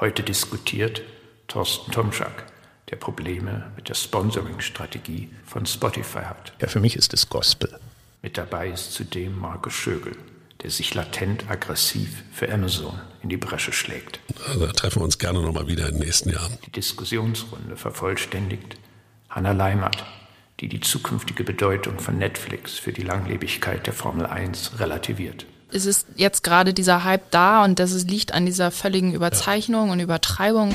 Heute diskutiert Thorsten Tomschak, der Probleme mit der Sponsoring-Strategie von Spotify hat. Ja, für mich ist es Gospel. Mit dabei ist zudem Markus Schögel, der sich latent aggressiv für Amazon in die Bresche schlägt. Also da treffen wir uns gerne nochmal wieder in den nächsten Jahren. Die Diskussionsrunde vervollständigt Hanna Leimert, die die zukünftige Bedeutung von Netflix für die Langlebigkeit der Formel 1 relativiert. Es ist jetzt gerade dieser Hype da und das liegt an dieser völligen Überzeichnung ja. und Übertreibung.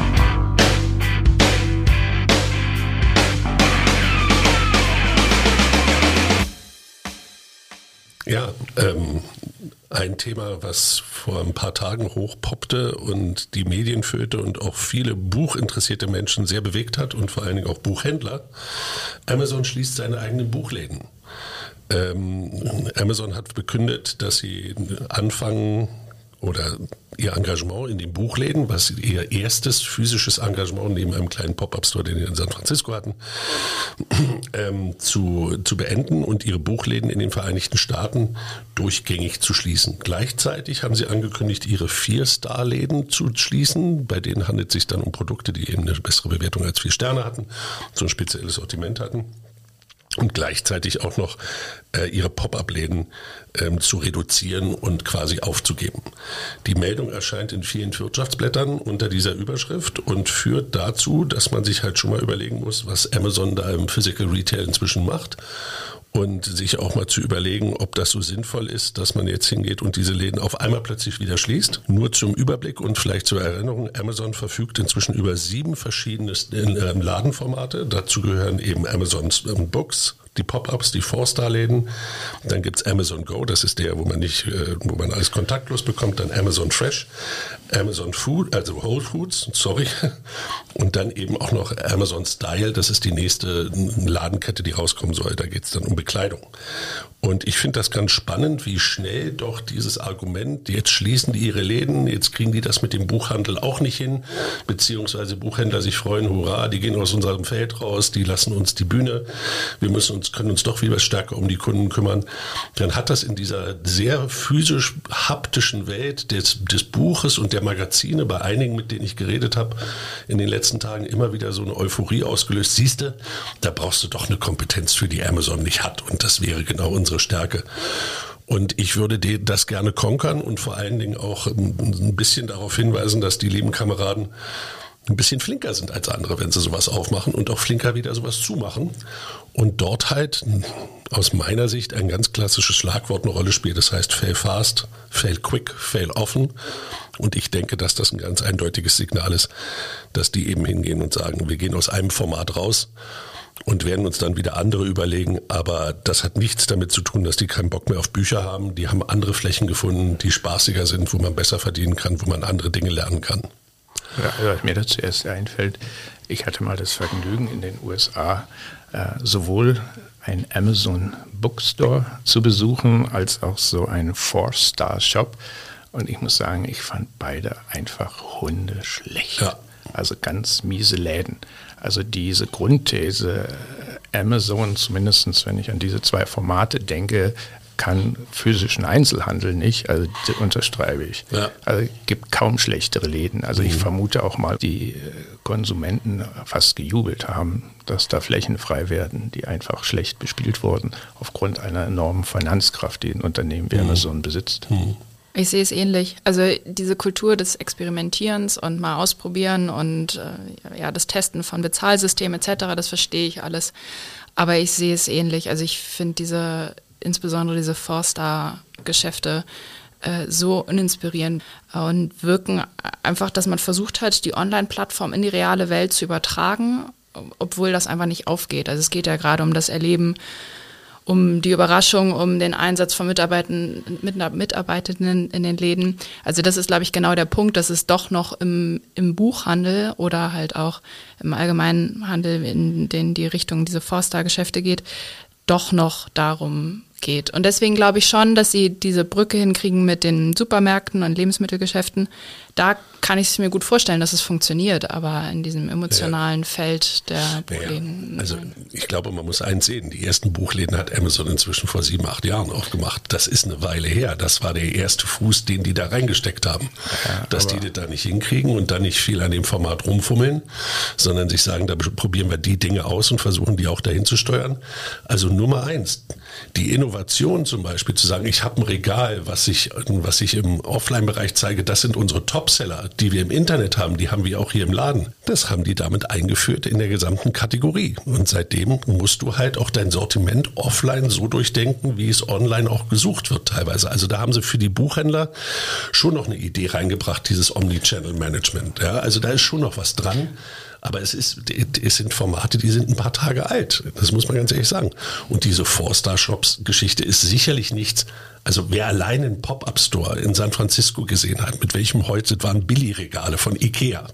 Ja, ähm, ein Thema, was vor ein paar Tagen hochpoppte und die Medien füllte und auch viele buchinteressierte Menschen sehr bewegt hat und vor allen Dingen auch Buchhändler. Amazon schließt seine eigenen Buchläden. Ähm, Amazon hat bekündet, dass sie anfangen, oder ihr Engagement in den Buchläden, was ihr erstes physisches Engagement neben einem kleinen Pop-up-Store, den wir in San Francisco hatten, ähm, zu, zu beenden und ihre Buchläden in den Vereinigten Staaten durchgängig zu schließen. Gleichzeitig haben sie angekündigt, ihre Vier-Star-Läden zu schließen. Bei denen handelt es sich dann um Produkte, die eben eine bessere Bewertung als vier Sterne hatten, so ein spezielles Sortiment hatten und gleichzeitig auch noch äh, ihre Pop-up-Läden ähm, zu reduzieren und quasi aufzugeben. Die Meldung erscheint in vielen Wirtschaftsblättern unter dieser Überschrift und führt dazu, dass man sich halt schon mal überlegen muss, was Amazon da im Physical Retail inzwischen macht und sich auch mal zu überlegen, ob das so sinnvoll ist, dass man jetzt hingeht und diese Läden auf einmal plötzlich wieder schließt. Nur zum Überblick und vielleicht zur Erinnerung, Amazon verfügt inzwischen über sieben verschiedene äh, Ladenformate. Dazu gehören eben Amazons ähm, Books, die Pop-ups, die Four-Star-Läden. Dann gibt's Amazon Go, das ist der, wo man nicht, äh, wo man alles kontaktlos bekommt. Dann Amazon Fresh, Amazon Food, also Whole Foods, sorry. Und dann eben auch noch Amazon Style, das ist die nächste Ladenkette, die rauskommen soll. Da geht's dann um Bekleidung. Und ich finde das ganz spannend, wie schnell doch dieses Argument, jetzt schließen die ihre Läden, jetzt kriegen die das mit dem Buchhandel auch nicht hin, beziehungsweise Buchhändler sich freuen, hurra, die gehen aus unserem Feld raus, die lassen uns die Bühne, wir müssen uns, können uns doch wieder stärker um die Kunden kümmern. Dann hat das in dieser sehr physisch haptischen Welt des, des Buches und der Magazine, bei einigen, mit denen ich geredet habe, in den letzten Tagen immer wieder so eine Euphorie ausgelöst. Siehst du, da brauchst du doch eine Kompetenz für, die Amazon nicht hat. Und das wäre genau unsere Stärke. Und ich würde das gerne konkern und vor allen Dingen auch ein bisschen darauf hinweisen, dass die lieben Kameraden ein bisschen flinker sind als andere, wenn sie sowas aufmachen und auch flinker wieder sowas zumachen. Und dort halt aus meiner Sicht ein ganz klassisches Schlagwort eine Rolle spielt. Das heißt fail fast, fail quick, fail offen. Und ich denke, dass das ein ganz eindeutiges Signal ist, dass die eben hingehen und sagen, wir gehen aus einem Format raus und werden uns dann wieder andere überlegen. Aber das hat nichts damit zu tun, dass die keinen Bock mehr auf Bücher haben. Die haben andere Flächen gefunden, die spaßiger sind, wo man besser verdienen kann, wo man andere Dinge lernen kann. Ja, was mir dazu erst einfällt, ich hatte mal das Vergnügen in den USA äh, sowohl ein Amazon Bookstore zu besuchen als auch so einen Four-Star-Shop. Und ich muss sagen, ich fand beide einfach hundeschlecht. Ja. Also ganz miese Läden. Also diese Grundthese, äh, Amazon, zumindest wenn ich an diese zwei Formate denke, kann physischen Einzelhandel nicht, also unterstreibe ich. Ja. Also gibt kaum schlechtere Läden. Also ich mhm. vermute auch mal, die äh, Konsumenten fast gejubelt haben, dass da Flächen frei werden, die einfach schlecht bespielt wurden, aufgrund einer enormen Finanzkraft, die ein Unternehmen wie mhm. Amazon besitzt. Mhm. Ich sehe es ähnlich. Also diese Kultur des Experimentierens und mal ausprobieren und äh, ja, das Testen von Bezahlsystemen etc., das verstehe ich alles. Aber ich sehe es ähnlich. Also ich finde diese, insbesondere diese Four-Star-Geschäfte äh, so uninspirierend und wirken einfach, dass man versucht hat, die Online-Plattform in die reale Welt zu übertragen, obwohl das einfach nicht aufgeht. Also es geht ja gerade um das Erleben um die Überraschung, um den Einsatz von Mitarbeitenden, in den Läden. Also das ist, glaube ich, genau der Punkt, dass es doch noch im, im Buchhandel oder halt auch im allgemeinen Handel, in den die Richtung diese Forster-Geschäfte geht, doch noch darum geht. Und deswegen glaube ich schon, dass sie diese Brücke hinkriegen mit den Supermärkten und Lebensmittelgeschäften. Da kann ich es mir gut vorstellen, dass es funktioniert, aber in diesem emotionalen ja. Feld der Buchläden. Ja, also ich glaube, man muss eins sehen. Die ersten Buchläden hat Amazon inzwischen vor sieben, acht Jahren aufgemacht. Das ist eine Weile her. Das war der erste Fuß, den die da reingesteckt haben. Ja, Dass die das da nicht hinkriegen und dann nicht viel an dem Format rumfummeln, sondern sich sagen, da probieren wir die Dinge aus und versuchen die auch dahin zu steuern. Also Nummer eins, die Innovation zum Beispiel zu sagen, ich habe ein Regal, was ich, was ich im Offline-Bereich zeige, das sind unsere Topseller, die wir im Internet haben, die haben wir auch hier im Laden. Das haben die damit eingeführt in der gesamten Kategorie. Und seitdem musst du halt auch dein Sortiment offline so durchdenken, wie es online auch gesucht wird teilweise. Also da haben sie für die Buchhändler schon noch eine Idee reingebracht, dieses Omnichannel-Management. Ja, also da ist schon noch was dran. Aber es, ist, es sind Formate, die sind ein paar Tage alt. Das muss man ganz ehrlich sagen. Und diese Four-Star-Shops-Geschichte ist sicherlich nichts. Also wer allein einen Pop-Up-Store in San Francisco gesehen hat, mit welchem das waren Billigregale von Ikea.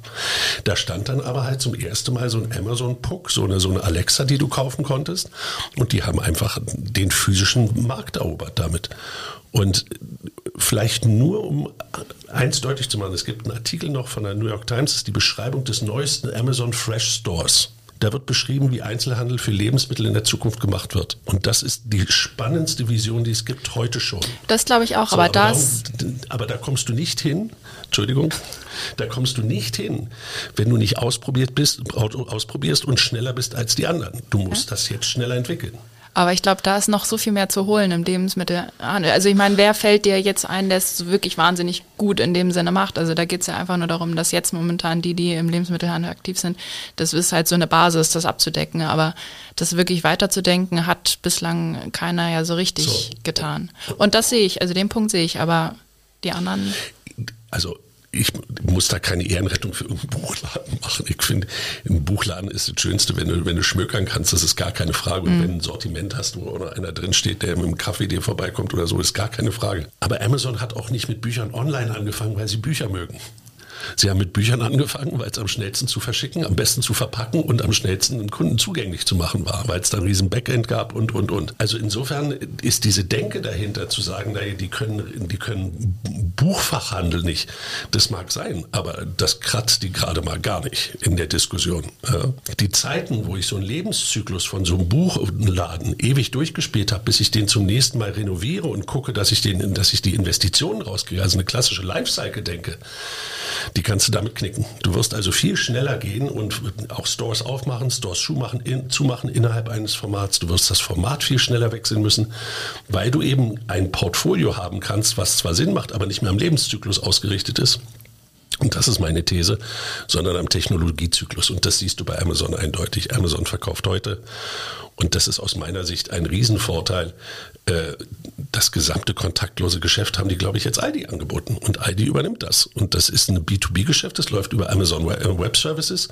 Da stand dann aber halt zum ersten Mal so ein Amazon-Puck, so eine, so eine Alexa, die du kaufen konntest. Und die haben einfach den physischen Markt erobert damit. Und vielleicht nur um eins deutlich zu machen, es gibt einen Artikel noch von der New York Times, das ist die Beschreibung des neuesten Amazon Fresh Stores. Da wird beschrieben, wie Einzelhandel für Lebensmittel in der Zukunft gemacht wird. Und das ist die spannendste Vision, die es gibt heute schon. Das glaube ich auch, so, aber, aber das. Darum, aber da kommst du nicht hin, Entschuldigung, da kommst du nicht hin, wenn du nicht ausprobiert bist, ausprobierst und schneller bist als die anderen. Du musst ja. das jetzt schneller entwickeln. Aber ich glaube, da ist noch so viel mehr zu holen im Lebensmittelhandel. Also ich meine, wer fällt dir jetzt ein, der es wirklich wahnsinnig gut in dem Sinne macht? Also da geht es ja einfach nur darum, dass jetzt momentan die, die im Lebensmittelhandel aktiv sind, das ist halt so eine Basis, das abzudecken. Aber das wirklich weiterzudenken, hat bislang keiner ja so richtig so. getan. Und das sehe ich, also den Punkt sehe ich, aber die anderen. Also ich muss da keine Ehrenrettung für irgendeinen Buchladen machen. Ich finde, ein Buchladen ist das Schönste, wenn du, wenn du schmökern kannst, das ist gar keine Frage. Und mhm. wenn du ein Sortiment hast, wo oder einer drin steht, der mit dem Kaffee dir vorbeikommt oder so, ist gar keine Frage. Aber Amazon hat auch nicht mit Büchern online angefangen, weil sie Bücher mögen. Sie haben mit Büchern angefangen, weil es am schnellsten zu verschicken, am besten zu verpacken und am schnellsten dem Kunden zugänglich zu machen war, weil es da ein riesen Backend gab und, und, und. Also insofern ist diese Denke dahinter zu sagen, naja, die können, die können Buchfachhandel nicht. Das mag sein, aber das kratzt die gerade mal gar nicht in der Diskussion. Ja. Die Zeiten, wo ich so einen Lebenszyklus von so einem Buchladen ewig durchgespielt habe, bis ich den zum nächsten Mal renoviere und gucke, dass ich den, dass ich die Investitionen rauskriege, also eine klassische Lifecycle denke, die kannst du damit knicken. Du wirst also viel schneller gehen und auch Stores aufmachen, Stores zumachen, in, zumachen innerhalb eines Formats. Du wirst das Format viel schneller wechseln müssen, weil du eben ein Portfolio haben kannst, was zwar Sinn macht, aber nicht mehr am Lebenszyklus ausgerichtet ist. Und das ist meine These, sondern am Technologiezyklus. Und das siehst du bei Amazon eindeutig. Amazon verkauft heute. Und das ist aus meiner Sicht ein Riesenvorteil. Äh, das gesamte kontaktlose Geschäft haben die, glaube ich, jetzt Aldi angeboten. Und Aldi übernimmt das. Und das ist ein B2B-Geschäft. Das läuft über Amazon äh, Web Services.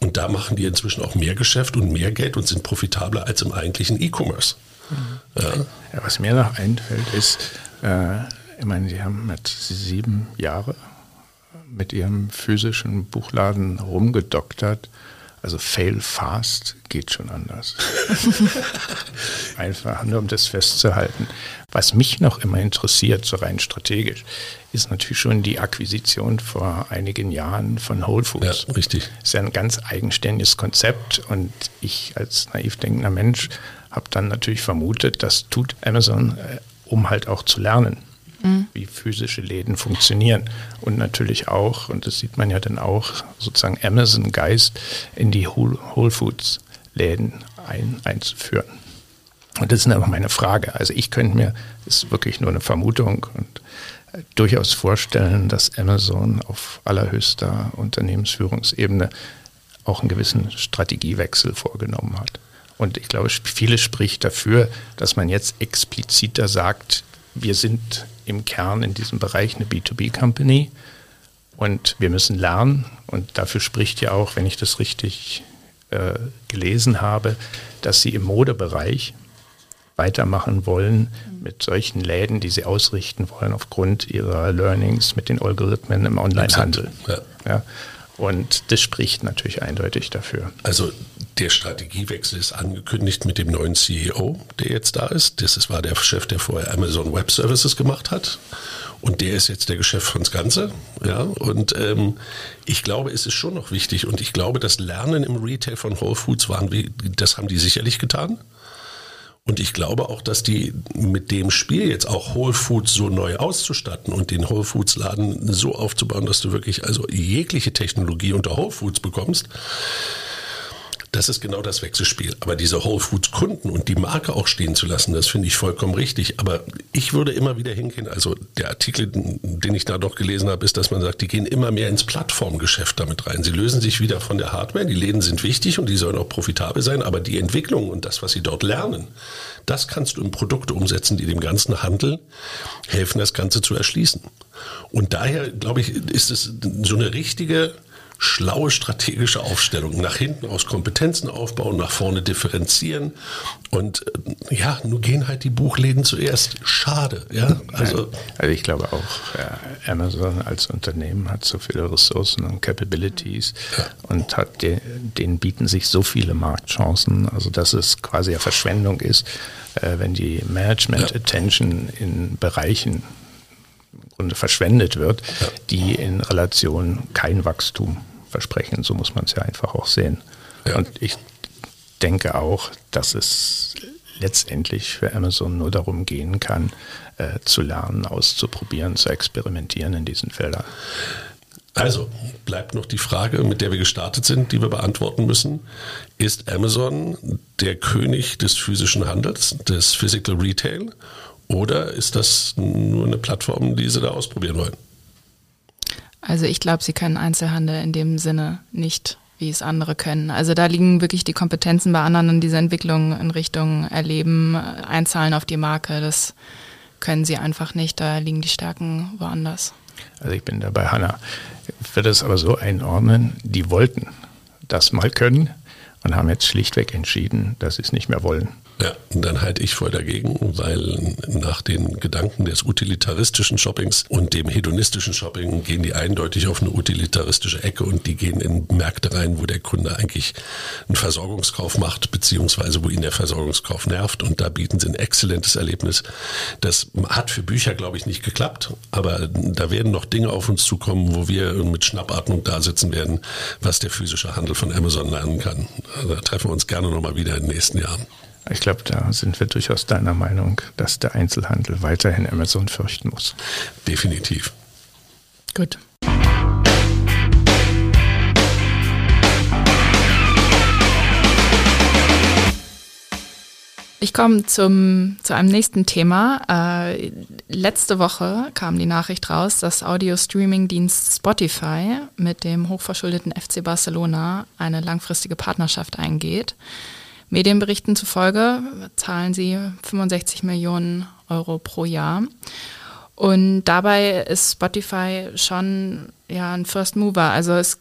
Und da machen die inzwischen auch mehr Geschäft und mehr Geld und sind profitabler als im eigentlichen E-Commerce. Mhm. Ja. Ja, was mir noch einfällt, ist, äh, ich meine, sie haben mit sieben Jahren mit ihrem physischen Buchladen rumgedoktert. Also fail fast geht schon anders. Einfach nur um das festzuhalten. Was mich noch immer interessiert, so rein strategisch, ist natürlich schon die Akquisition vor einigen Jahren von Whole Foods. Ja, richtig. Ist ja ein ganz eigenständiges Konzept und ich als naiv denkender Mensch habe dann natürlich vermutet, das tut Amazon, äh, um halt auch zu lernen. Wie physische Läden funktionieren. Und natürlich auch, und das sieht man ja dann auch, sozusagen Amazon-Geist in die Whole Foods-Läden ein, einzuführen. Und das ist einfach meine Frage. Also ich könnte mir, das ist wirklich nur eine Vermutung und äh, durchaus vorstellen, dass Amazon auf allerhöchster Unternehmensführungsebene auch einen gewissen Strategiewechsel vorgenommen hat. Und ich glaube, vieles spricht dafür, dass man jetzt expliziter sagt, wir sind im Kern in diesem Bereich eine B2B-Company und wir müssen lernen. Und dafür spricht ja auch, wenn ich das richtig äh, gelesen habe, dass sie im Modebereich weitermachen wollen mit solchen Läden, die sie ausrichten wollen aufgrund ihrer Learnings mit den Algorithmen im Onlinehandel. Ja. ja. Und das spricht natürlich eindeutig dafür. Also der Strategiewechsel ist angekündigt mit dem neuen CEO, der jetzt da ist. Das war der Chef, der vorher Amazon Web Services gemacht hat. Und der ist jetzt der Geschäftsfonds Ganze. Ja, und ähm, ich glaube, es ist schon noch wichtig. Und ich glaube, das Lernen im Retail von Whole Foods waren, das haben die sicherlich getan. Und ich glaube auch, dass die mit dem Spiel jetzt auch Whole Foods so neu auszustatten und den Whole Foods Laden so aufzubauen, dass du wirklich also jegliche Technologie unter Whole Foods bekommst, das ist genau das Wechselspiel. Aber diese Whole Foods Kunden und die Marke auch stehen zu lassen, das finde ich vollkommen richtig. Aber ich würde immer wieder hingehen, also der Artikel, den ich da noch gelesen habe, ist, dass man sagt, die gehen immer mehr ins Plattformgeschäft damit rein. Sie lösen sich wieder von der Hardware. Die Läden sind wichtig und die sollen auch profitabel sein. Aber die Entwicklung und das, was sie dort lernen, das kannst du in Produkte umsetzen, die dem ganzen Handel helfen, das Ganze zu erschließen. Und daher, glaube ich, ist es so eine richtige schlaue strategische Aufstellung. Nach hinten aus Kompetenzen aufbauen, nach vorne differenzieren. Und äh, ja, nun gehen halt die Buchläden zuerst. Schade. Ja? Also, also ich glaube auch, äh, Amazon als Unternehmen hat so viele Ressourcen und Capabilities ja. und hat de, denen bieten sich so viele Marktchancen, also dass es quasi eine Verschwendung ist, äh, wenn die Management-Attention in Bereichen Grunde verschwendet wird, die in Relation kein Wachstum versprechen. So muss man es ja einfach auch sehen. Ja. Und ich denke auch, dass es letztendlich für Amazon nur darum gehen kann, äh, zu lernen, auszuprobieren, zu experimentieren in diesen Feldern. Also bleibt noch die Frage, mit der wir gestartet sind, die wir beantworten müssen. Ist Amazon der König des physischen Handels, des Physical Retail? Oder ist das nur eine Plattform, die Sie da ausprobieren wollen? Also ich glaube, Sie können Einzelhandel in dem Sinne nicht, wie es andere können. Also da liegen wirklich die Kompetenzen bei anderen und diese Entwicklung in Richtung Erleben, Einzahlen auf die Marke, das können Sie einfach nicht. Da liegen die Stärken woanders. Also ich bin da bei Hanna. Ich würde es aber so einordnen, die wollten das mal können und haben jetzt schlichtweg entschieden, dass sie es nicht mehr wollen. Ja, dann halte ich voll dagegen, weil nach den Gedanken des utilitaristischen Shoppings und dem hedonistischen Shopping gehen die eindeutig auf eine utilitaristische Ecke und die gehen in Märkte rein, wo der Kunde eigentlich einen Versorgungskauf macht, beziehungsweise wo ihn der Versorgungskauf nervt und da bieten sie ein exzellentes Erlebnis. Das hat für Bücher, glaube ich, nicht geklappt, aber da werden noch Dinge auf uns zukommen, wo wir mit Schnappatmung da sitzen werden, was der physische Handel von Amazon lernen kann. Da treffen wir uns gerne nochmal wieder in den nächsten Jahren. Ich glaube, da sind wir durchaus deiner Meinung, dass der Einzelhandel weiterhin Amazon fürchten muss. Definitiv. Gut. Ich komme zum, zu einem nächsten Thema. Äh, letzte Woche kam die Nachricht raus, dass Audio-Streaming-Dienst Spotify mit dem hochverschuldeten FC Barcelona eine langfristige Partnerschaft eingeht. Medienberichten zufolge zahlen sie 65 Millionen Euro pro Jahr. Und dabei ist Spotify schon ja ein First Mover. Also es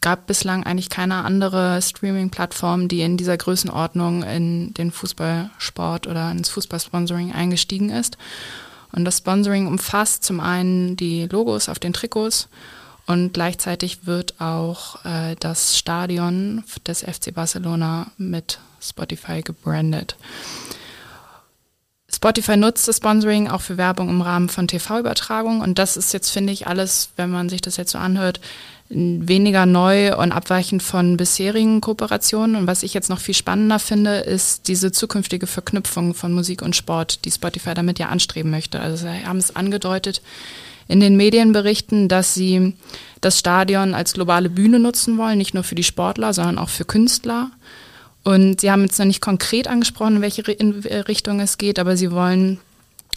gab bislang eigentlich keine andere Streaming-Plattform, die in dieser Größenordnung in den Fußballsport oder ins Fußballsponsoring eingestiegen ist. Und das Sponsoring umfasst zum einen die Logos auf den Trikots und gleichzeitig wird auch äh, das Stadion des FC Barcelona mit Spotify gebrandet. Spotify nutzt das Sponsoring auch für Werbung im Rahmen von TV-Übertragungen und das ist jetzt, finde ich, alles, wenn man sich das jetzt so anhört, weniger neu und abweichend von bisherigen Kooperationen. Und was ich jetzt noch viel spannender finde, ist diese zukünftige Verknüpfung von Musik und Sport, die Spotify damit ja anstreben möchte. Also sie haben es angedeutet, in den Medienberichten, dass sie das Stadion als globale Bühne nutzen wollen, nicht nur für die Sportler, sondern auch für Künstler. Und sie haben jetzt noch nicht konkret angesprochen, in welche äh, Richtung es geht, aber sie wollen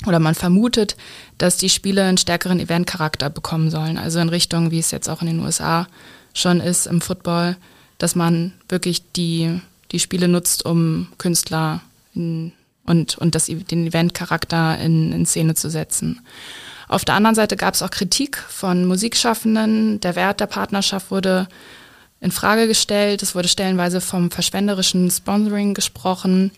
oder man vermutet, dass die Spiele einen stärkeren Eventcharakter bekommen sollen. Also in Richtung, wie es jetzt auch in den USA schon ist im Football, dass man wirklich die, die Spiele nutzt, um Künstler in, und, und das, den Eventcharakter in, in Szene zu setzen. Auf der anderen Seite gab es auch Kritik von Musikschaffenden. Der Wert der Partnerschaft wurde in Frage gestellt. Es wurde stellenweise vom verschwenderischen Sponsoring gesprochen.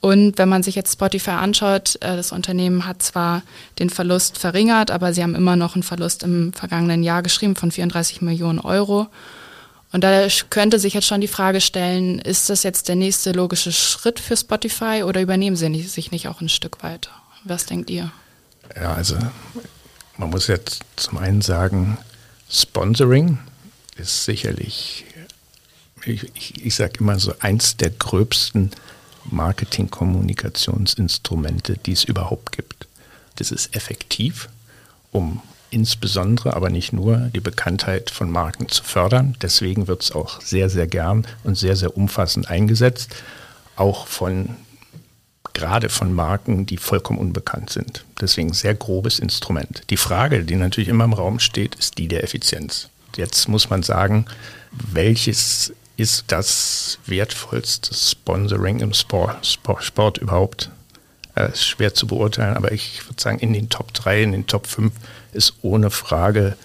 Und wenn man sich jetzt Spotify anschaut, äh, das Unternehmen hat zwar den Verlust verringert, aber sie haben immer noch einen Verlust im vergangenen Jahr geschrieben von 34 Millionen Euro. Und da könnte sich jetzt schon die Frage stellen, ist das jetzt der nächste logische Schritt für Spotify oder übernehmen sie sich nicht auch ein Stück weiter? Was denkt ihr? Ja, also man muss jetzt zum einen sagen, Sponsoring ist sicherlich, ich, ich, ich sage immer so, eins der gröbsten Marketing-Kommunikationsinstrumente, die es überhaupt gibt. Das ist effektiv, um insbesondere, aber nicht nur, die Bekanntheit von Marken zu fördern. Deswegen wird es auch sehr, sehr gern und sehr, sehr umfassend eingesetzt, auch von gerade von Marken, die vollkommen unbekannt sind. Deswegen sehr grobes Instrument. Die Frage, die natürlich immer im Raum steht, ist die der Effizienz. Jetzt muss man sagen, welches ist das wertvollste Sponsoring im Sport, Sport, Sport überhaupt? Äh, ist schwer zu beurteilen, aber ich würde sagen, in den Top 3, in den Top 5 ist ohne Frage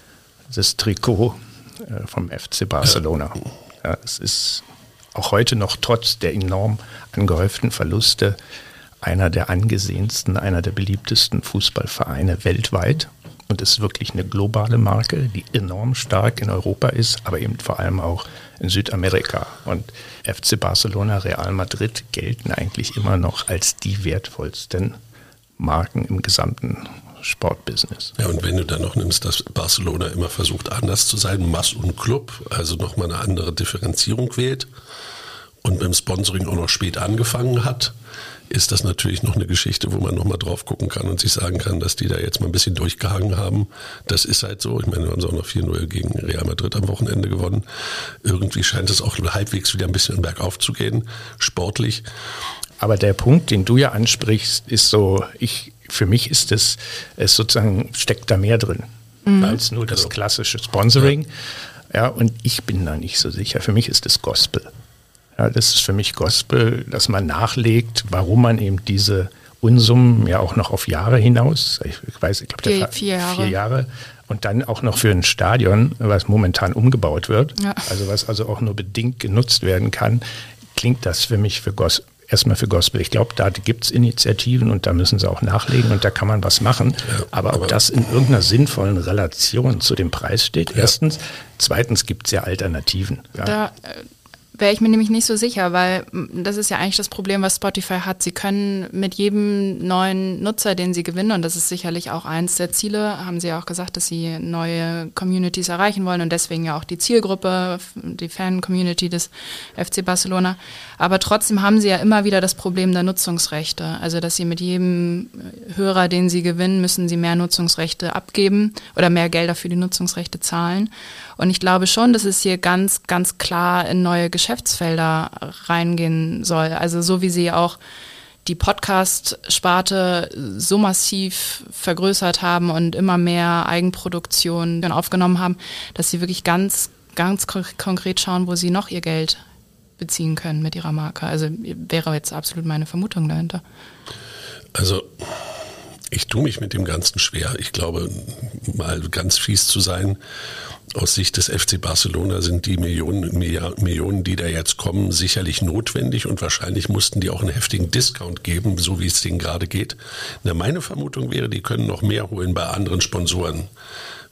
das Trikot äh, vom FC Barcelona. Ja, es ist auch heute noch trotz der enorm angehäuften Verluste einer der angesehensten, einer der beliebtesten Fußballvereine weltweit und ist wirklich eine globale Marke, die enorm stark in Europa ist, aber eben vor allem auch in Südamerika. Und FC Barcelona, Real Madrid gelten eigentlich immer noch als die wertvollsten Marken im gesamten Sportbusiness. Ja, und wenn du dann noch nimmst, dass Barcelona immer versucht, anders zu sein, Mass und Club, also nochmal eine andere Differenzierung wählt und beim Sponsoring auch noch spät angefangen hat, ist das natürlich noch eine Geschichte, wo man nochmal drauf gucken kann und sich sagen kann, dass die da jetzt mal ein bisschen durchgehangen haben. Das ist halt so. Ich meine, wir haben sie auch noch 4-0 gegen Real Madrid am Wochenende gewonnen. Irgendwie scheint es auch halbwegs wieder ein bisschen bergauf zu gehen, sportlich. Aber der Punkt, den du ja ansprichst, ist so, ich, für mich ist es, es sozusagen, steckt da mehr drin, mhm. als nur das klassische Sponsoring. Ja. ja, und ich bin da nicht so sicher. Für mich ist es Gospel. Ja, das ist für mich Gospel, dass man nachlegt, warum man eben diese Unsummen ja auch noch auf Jahre hinaus, ich, weiß, ich glaube, vier, vier, Jahre. vier Jahre und dann auch noch für ein Stadion, was momentan umgebaut wird, ja. also was also auch nur bedingt genutzt werden kann, klingt das für mich für Gospel erstmal für Gospel. Ich glaube, da gibt es Initiativen und da müssen sie auch nachlegen und da kann man was machen. Ja, aber, aber ob das in irgendeiner sinnvollen Relation zu dem Preis steht, ja. erstens. Zweitens gibt es ja Alternativen. Ja. Da, äh, Wäre ich mir nämlich nicht so sicher, weil das ist ja eigentlich das Problem, was Spotify hat. Sie können mit jedem neuen Nutzer, den sie gewinnen, und das ist sicherlich auch eins der Ziele, haben sie ja auch gesagt, dass sie neue Communities erreichen wollen und deswegen ja auch die Zielgruppe, die Fan-Community des FC Barcelona. Aber trotzdem haben sie ja immer wieder das Problem der Nutzungsrechte. Also, dass sie mit jedem Hörer, den sie gewinnen, müssen sie mehr Nutzungsrechte abgeben oder mehr Gelder für die Nutzungsrechte zahlen. Und ich glaube schon, dass es hier ganz, ganz klar in neue Geschäftsfelder reingehen soll. Also so wie sie auch die Podcast-Sparte so massiv vergrößert haben und immer mehr Eigenproduktionen aufgenommen haben, dass sie wirklich ganz, ganz konkret schauen, wo sie noch ihr Geld beziehen können mit ihrer Marke. Also wäre jetzt absolut meine Vermutung dahinter. Also ich tue mich mit dem Ganzen schwer. Ich glaube, mal ganz fies zu sein, aus Sicht des FC Barcelona sind die Millionen, Millionen, die da jetzt kommen, sicherlich notwendig und wahrscheinlich mussten die auch einen heftigen Discount geben, so wie es denen gerade geht. Na, meine Vermutung wäre, die können noch mehr holen bei anderen Sponsoren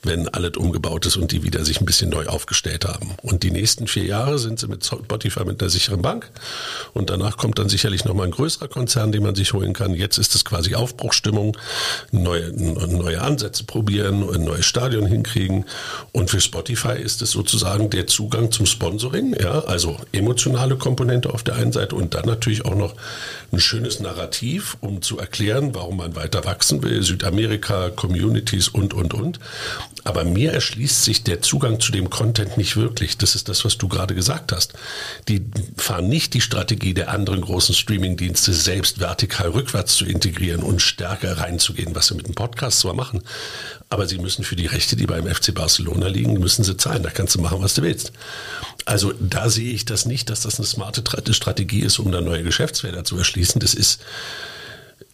wenn alles umgebaut ist und die wieder sich ein bisschen neu aufgestellt haben. Und die nächsten vier Jahre sind sie mit Spotify mit einer sicheren Bank. Und danach kommt dann sicherlich nochmal ein größerer Konzern, den man sich holen kann. Jetzt ist es quasi Aufbruchstimmung, neue, neue Ansätze probieren, ein neues Stadion hinkriegen. Und für Spotify ist es sozusagen der Zugang zum Sponsoring, ja, also emotionale Komponente auf der einen Seite und dann natürlich auch noch ein schönes Narrativ, um zu erklären, warum man weiter wachsen will, Südamerika, Communities und, und, und. Aber mir erschließt sich der Zugang zu dem Content nicht wirklich. Das ist das, was du gerade gesagt hast. Die fahren nicht die Strategie der anderen großen Streaming-Dienste, selbst vertikal rückwärts zu integrieren und stärker reinzugehen, was sie mit dem Podcast zwar machen. Aber sie müssen für die Rechte, die beim FC Barcelona liegen, müssen sie zahlen. Da kannst du machen, was du willst. Also da sehe ich das nicht, dass das eine smarte Strategie ist, um da neue Geschäftsfelder zu erschließen. Das ist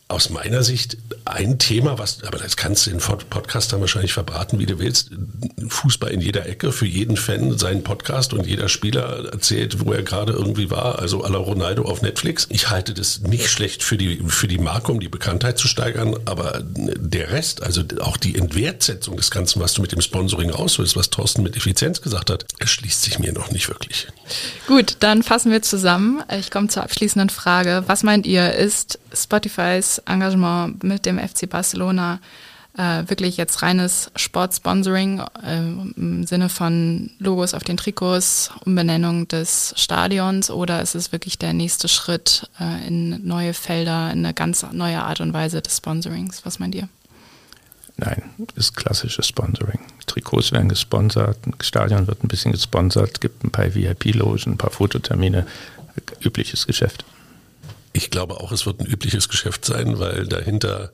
aus meiner Sicht ein Thema, was, aber das kannst du in Podcast dann wahrscheinlich verbraten, wie du willst. Fußball in jeder Ecke, für jeden Fan seinen Podcast und jeder Spieler erzählt, wo er gerade irgendwie war, also à la Ronaldo auf Netflix. Ich halte das nicht schlecht für die, für die Marke, um die Bekanntheit zu steigern, aber der Rest, also auch die Entwertsetzung des Ganzen, was du mit dem Sponsoring rausholst, was Thorsten mit Effizienz gesagt hat, erschließt sich mir noch nicht wirklich. Gut, dann fassen wir zusammen. Ich komme zur abschließenden Frage. Was meint ihr, ist Spotifys Engagement mit dem FC Barcelona äh, wirklich jetzt reines Sportsponsoring äh, im Sinne von Logos auf den Trikots, Umbenennung des Stadions oder ist es wirklich der nächste Schritt äh, in neue Felder, in eine ganz neue Art und Weise des Sponsorings? Was meint ihr? Nein, ist klassisches Sponsoring. Trikots werden gesponsert, ein Stadion wird ein bisschen gesponsert, gibt ein paar VIP-Logen, ein paar Fototermine, übliches Geschäft. Ich glaube auch, es wird ein übliches Geschäft sein, weil dahinter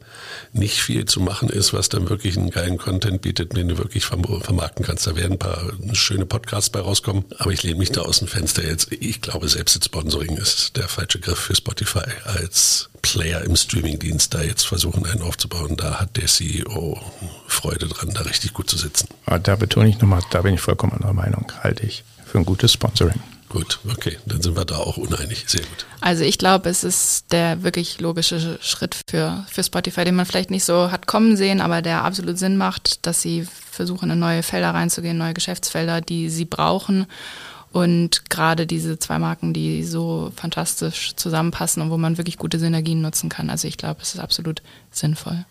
nicht viel zu machen ist, was dann wirklich einen geilen Content bietet, den du wirklich vermarkten kannst. Da werden ein paar schöne Podcasts bei rauskommen, aber ich lehne mich da aus dem Fenster jetzt. Ich glaube, selbst Sponsoring ist der falsche Griff für Spotify als Player im Streamingdienst da jetzt versuchen, einen aufzubauen. Da hat der CEO Freude dran, da richtig gut zu sitzen. Aber da betone ich nochmal, da bin ich vollkommen anderer Meinung, halte ich für ein gutes Sponsoring. Gut, okay, dann sind wir da auch uneinig. Sehr gut. Also ich glaube, es ist der wirklich logische Schritt für, für Spotify, den man vielleicht nicht so hat kommen sehen, aber der absolut Sinn macht, dass sie versuchen, in neue Felder reinzugehen, neue Geschäftsfelder, die sie brauchen. Und gerade diese zwei Marken, die so fantastisch zusammenpassen und wo man wirklich gute Synergien nutzen kann. Also ich glaube, es ist absolut sinnvoll.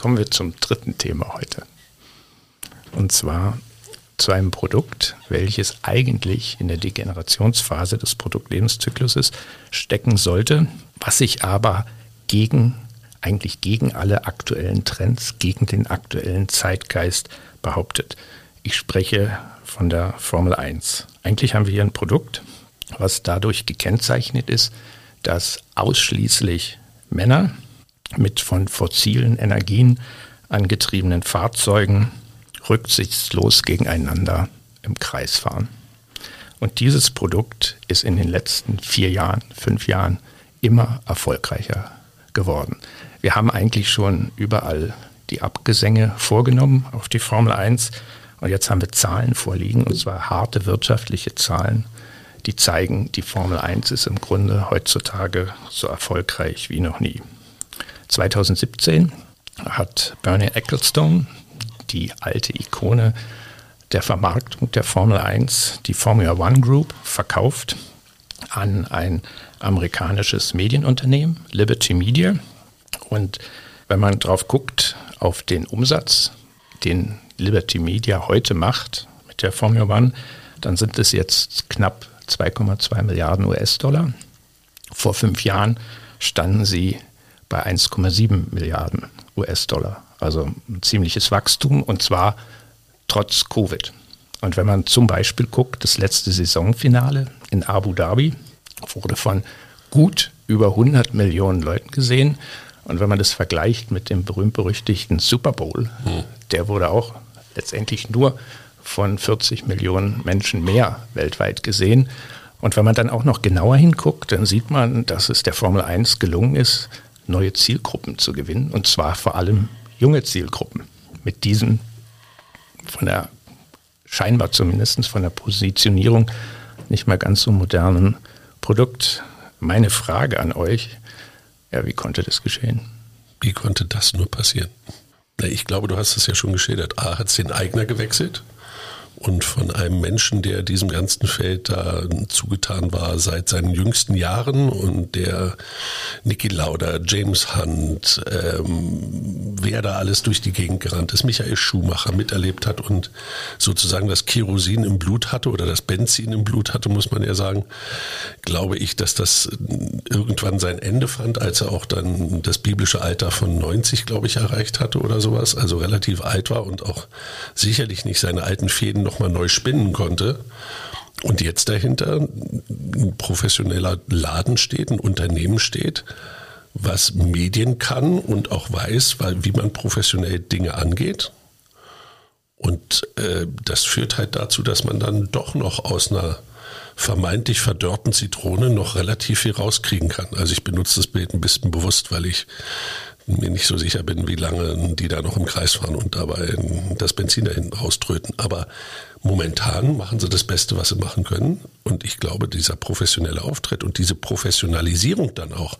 Kommen wir zum dritten Thema heute. Und zwar zu einem Produkt, welches eigentlich in der Degenerationsphase des Produktlebenszykluses stecken sollte, was sich aber gegen, eigentlich gegen alle aktuellen Trends, gegen den aktuellen Zeitgeist behauptet. Ich spreche von der Formel 1. Eigentlich haben wir hier ein Produkt, was dadurch gekennzeichnet ist, dass ausschließlich Männer mit von fossilen Energien angetriebenen Fahrzeugen rücksichtslos gegeneinander im Kreis fahren. Und dieses Produkt ist in den letzten vier Jahren, fünf Jahren immer erfolgreicher geworden. Wir haben eigentlich schon überall die Abgesänge vorgenommen auf die Formel 1 und jetzt haben wir Zahlen vorliegen, und zwar harte wirtschaftliche Zahlen, die zeigen, die Formel 1 ist im Grunde heutzutage so erfolgreich wie noch nie. 2017 hat Bernie Ecclestone, die alte Ikone der Vermarktung der Formel 1, die Formula One Group, verkauft an ein amerikanisches Medienunternehmen, Liberty Media. Und wenn man drauf guckt, auf den Umsatz, den Liberty Media heute macht mit der Formula One, dann sind es jetzt knapp 2,2 Milliarden US-Dollar. Vor fünf Jahren standen sie bei 1,7 Milliarden US-Dollar. Also ein ziemliches Wachstum und zwar trotz Covid. Und wenn man zum Beispiel guckt, das letzte Saisonfinale in Abu Dhabi wurde von gut über 100 Millionen Leuten gesehen. Und wenn man das vergleicht mit dem berühmt-berüchtigten Super Bowl, hm. der wurde auch letztendlich nur von 40 Millionen Menschen mehr weltweit gesehen. Und wenn man dann auch noch genauer hinguckt, dann sieht man, dass es der Formel 1 gelungen ist, neue Zielgruppen zu gewinnen, und zwar vor allem junge Zielgruppen. Mit diesem von der, scheinbar zumindest von der Positionierung nicht mal ganz so modernen Produkt. Meine Frage an euch, ja, wie konnte das geschehen? Wie konnte das nur passieren? Ich glaube, du hast es ja schon geschildert. A hat es den Eigner gewechselt und von einem Menschen, der diesem ganzen Feld da zugetan war seit seinen jüngsten Jahren und der Niki Lauda, James Hunt, ähm, wer da alles durch die Gegend gerannt ist, Michael Schumacher miterlebt hat und sozusagen das Kerosin im Blut hatte oder das Benzin im Blut hatte, muss man ja sagen, glaube ich, dass das irgendwann sein Ende fand, als er auch dann das biblische Alter von 90, glaube ich, erreicht hatte oder sowas, also relativ alt war und auch sicherlich nicht seine alten Fäden nochmal neu spinnen konnte. Und jetzt dahinter ein professioneller Laden steht, ein Unternehmen steht, was Medien kann und auch weiß, wie man professionell Dinge angeht. Und äh, das führt halt dazu, dass man dann doch noch aus einer vermeintlich verdörrten Zitrone noch relativ viel rauskriegen kann. Also ich benutze das Bild ein bisschen bewusst, weil ich mir nicht so sicher bin, wie lange die da noch im Kreis fahren und dabei das Benzin da hinten rauströten. Aber momentan machen sie das Beste, was sie machen können. Und ich glaube, dieser professionelle Auftritt und diese Professionalisierung dann auch,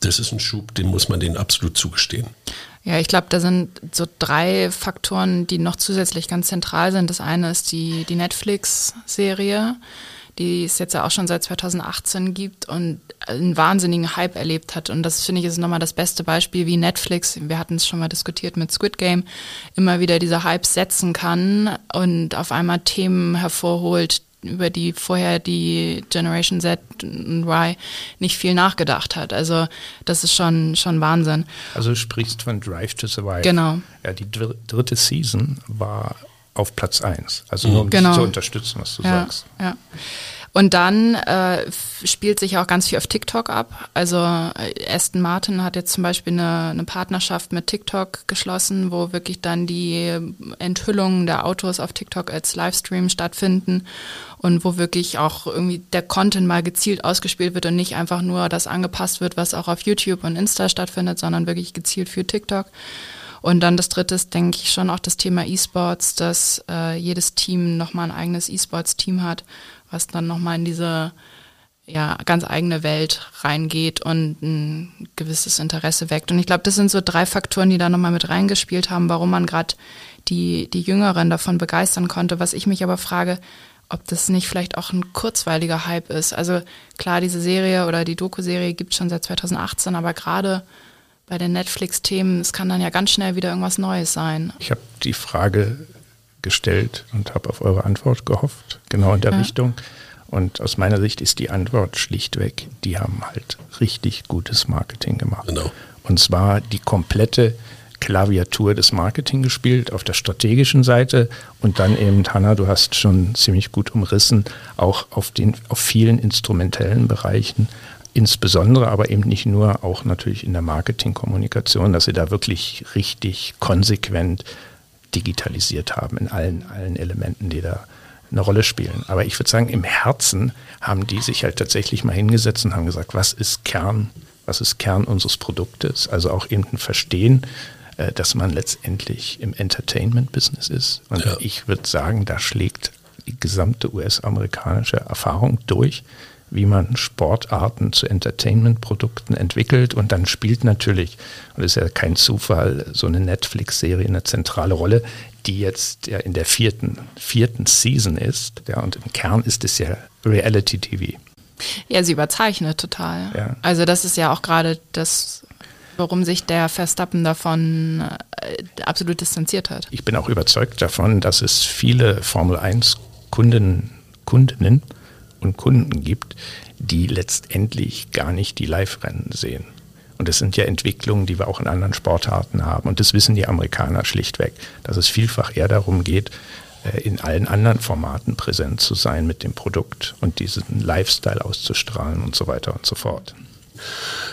das ist ein Schub, den muss man denen absolut zugestehen. Ja, ich glaube, da sind so drei Faktoren, die noch zusätzlich ganz zentral sind. Das eine ist die, die Netflix-Serie die es jetzt ja auch schon seit 2018 gibt und einen wahnsinnigen Hype erlebt hat. Und das finde ich ist nochmal das beste Beispiel, wie Netflix, wir hatten es schon mal diskutiert mit Squid Game, immer wieder diese Hype setzen kann und auf einmal Themen hervorholt, über die vorher die Generation Z und Y nicht viel nachgedacht hat. Also das ist schon, schon Wahnsinn. Also du sprichst von Drive to Survive. Genau. Ja, die dritte Season war auf Platz 1. Also nur um genau. zu unterstützen, was du ja, sagst. Ja. Und dann äh, spielt sich auch ganz viel auf TikTok ab. Also äh, Aston Martin hat jetzt zum Beispiel eine, eine Partnerschaft mit TikTok geschlossen, wo wirklich dann die Enthüllungen der Autos auf TikTok als Livestream stattfinden und wo wirklich auch irgendwie der Content mal gezielt ausgespielt wird und nicht einfach nur das angepasst wird, was auch auf YouTube und Insta stattfindet, sondern wirklich gezielt für TikTok. Und dann das dritte ist, denke ich, schon auch das Thema E-Sports, dass äh, jedes Team nochmal ein eigenes E-Sports-Team hat was dann nochmal in diese ja, ganz eigene Welt reingeht und ein gewisses Interesse weckt. Und ich glaube, das sind so drei Faktoren, die da nochmal mit reingespielt haben, warum man gerade die, die Jüngeren davon begeistern konnte. Was ich mich aber frage, ob das nicht vielleicht auch ein kurzweiliger Hype ist. Also klar, diese Serie oder die Doku-Serie gibt es schon seit 2018, aber gerade bei den Netflix-Themen, es kann dann ja ganz schnell wieder irgendwas Neues sein. Ich habe die Frage gestellt und habe auf eure Antwort gehofft, genau in der ja. Richtung. Und aus meiner Sicht ist die Antwort schlichtweg, die haben halt richtig gutes Marketing gemacht. Genau. Und zwar die komplette Klaviatur des Marketing gespielt auf der strategischen Seite und dann eben, Hanna, du hast schon ziemlich gut umrissen, auch auf, den, auf vielen instrumentellen Bereichen, insbesondere aber eben nicht nur, auch natürlich in der Marketingkommunikation, dass sie da wirklich richtig konsequent digitalisiert haben in allen, allen Elementen, die da eine Rolle spielen. Aber ich würde sagen, im Herzen haben die sich halt tatsächlich mal hingesetzt und haben gesagt, was ist Kern, was ist Kern unseres Produktes? Also auch eben ein Verstehen, äh, dass man letztendlich im Entertainment-Business ist. Und ja. ich würde sagen, da schlägt die gesamte US-amerikanische Erfahrung durch wie man Sportarten zu Entertainment-Produkten entwickelt. Und dann spielt natürlich, und das ist ja kein Zufall, so eine Netflix-Serie eine zentrale Rolle, die jetzt ja in der vierten, vierten Season ist. Ja, und im Kern ist es ja Reality-TV. Ja, sie überzeichnet total. Ja. Also das ist ja auch gerade das, warum sich der Verstappen davon äh, absolut distanziert hat. Ich bin auch überzeugt davon, dass es viele Formel 1 Kunden, Kundinnen und Kunden gibt, die letztendlich gar nicht die Live-Rennen sehen. Und das sind ja Entwicklungen, die wir auch in anderen Sportarten haben. Und das wissen die Amerikaner schlichtweg, dass es vielfach eher darum geht, äh, in allen anderen Formaten präsent zu sein mit dem Produkt und diesen Lifestyle auszustrahlen und so weiter und so fort.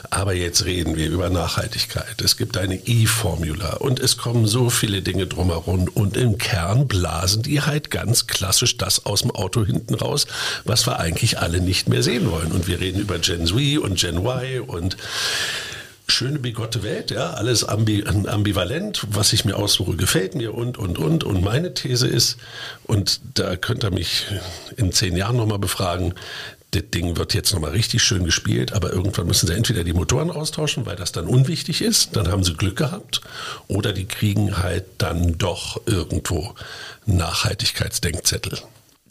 Aber jetzt reden wir über Nachhaltigkeit. Es gibt eine E-Formula und es kommen so viele Dinge drumherum und im Kern blasen die halt ganz klassisch das aus dem Auto hinten raus, was wir eigentlich alle nicht mehr sehen wollen. Und wir reden über Gen Z und Gen Y und schöne bigotte Welt, ja, alles ambi ambivalent, was ich mir aussuche, gefällt mir und, und, und. Und meine These ist, und da könnt ihr mich in zehn Jahren nochmal befragen, das Ding wird jetzt nochmal richtig schön gespielt, aber irgendwann müssen sie entweder die Motoren austauschen, weil das dann unwichtig ist, dann haben sie Glück gehabt, oder die kriegen halt dann doch irgendwo Nachhaltigkeitsdenkzettel.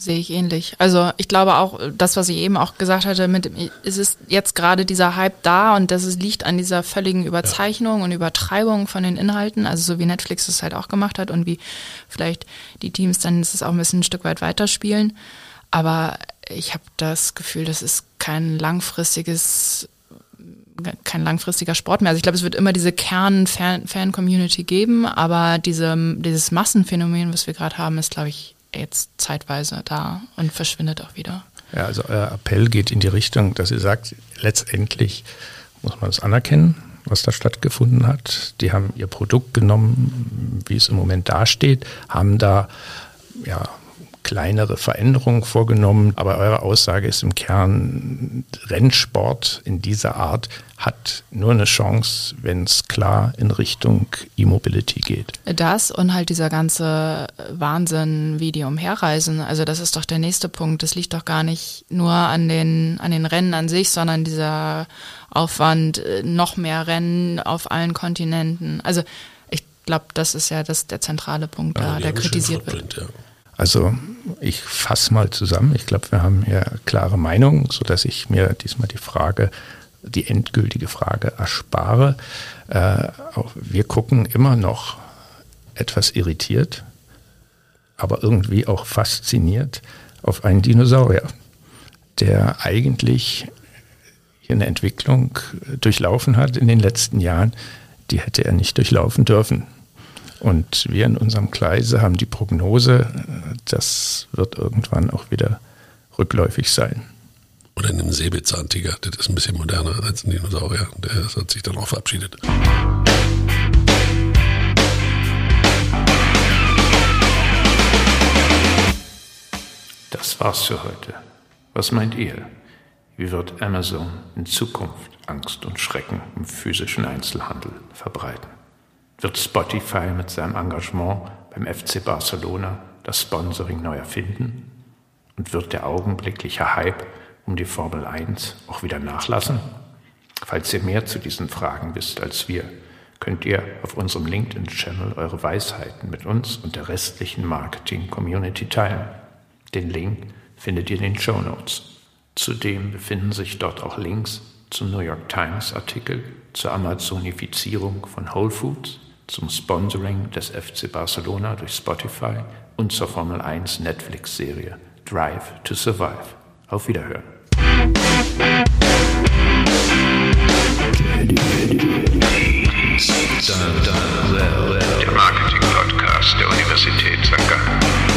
Sehe ich ähnlich. Also ich glaube auch, das, was ich eben auch gesagt hatte, mit ist es jetzt gerade dieser Hype da und das liegt an dieser völligen Überzeichnung ja. und Übertreibung von den Inhalten, also so wie Netflix es halt auch gemacht hat und wie vielleicht die Teams dann es auch ein bisschen ein Stück weit weiterspielen. Aber ich habe das Gefühl, das ist kein langfristiges kein langfristiger Sport mehr. Also ich glaube, es wird immer diese Kern-Fan-Community geben, aber diese, dieses Massenphänomen, was wir gerade haben, ist, glaube ich, jetzt zeitweise da und verschwindet auch wieder. Ja, also euer Appell geht in die Richtung, dass ihr sagt, letztendlich muss man es anerkennen, was da stattgefunden hat. Die haben ihr Produkt genommen, wie es im Moment dasteht, haben da ja kleinere Veränderungen vorgenommen. Aber eure Aussage ist im Kern, Rennsport in dieser Art hat nur eine Chance, wenn es klar in Richtung E-Mobility geht. Das und halt dieser ganze Wahnsinn, wie die umherreisen. Also das ist doch der nächste Punkt. Das liegt doch gar nicht nur an den, an den Rennen an sich, sondern dieser Aufwand, äh, noch mehr Rennen auf allen Kontinenten. Also ich glaube, das ist ja das, der zentrale Punkt, ja, da, der kritisiert wird. Ja. Also ich fasse mal zusammen. Ich glaube, wir haben hier klare Meinungen, sodass ich mir diesmal die Frage, die endgültige Frage erspare. Äh, wir gucken immer noch etwas irritiert, aber irgendwie auch fasziniert auf einen Dinosaurier, der eigentlich eine Entwicklung durchlaufen hat in den letzten Jahren, die hätte er nicht durchlaufen dürfen. Und wir in unserem Kreise haben die Prognose, das wird irgendwann auch wieder rückläufig sein. Oder in einem Säbelzahntiger, das ist ein bisschen moderner als ein Dinosaurier. Der hat sich dann auch verabschiedet. Das war's für heute. Was meint ihr? Wie wird Amazon in Zukunft Angst und Schrecken im physischen Einzelhandel verbreiten? Wird Spotify mit seinem Engagement beim FC Barcelona das Sponsoring neu erfinden? Und wird der augenblickliche Hype um die Formel 1 auch wieder nachlassen? Falls ihr mehr zu diesen Fragen wisst als wir, könnt ihr auf unserem LinkedIn-Channel eure Weisheiten mit uns und der restlichen Marketing-Community teilen. Den Link findet ihr in den Show Notes. Zudem befinden sich dort auch Links zum New York Times Artikel zur Amazonifizierung von Whole Foods zum Sponsoring des FC Barcelona durch Spotify und zur Formel 1 Netflix-Serie Drive to Survive. Auf Wiederhören. Der Marketing-Podcast der Universität St. Gallen.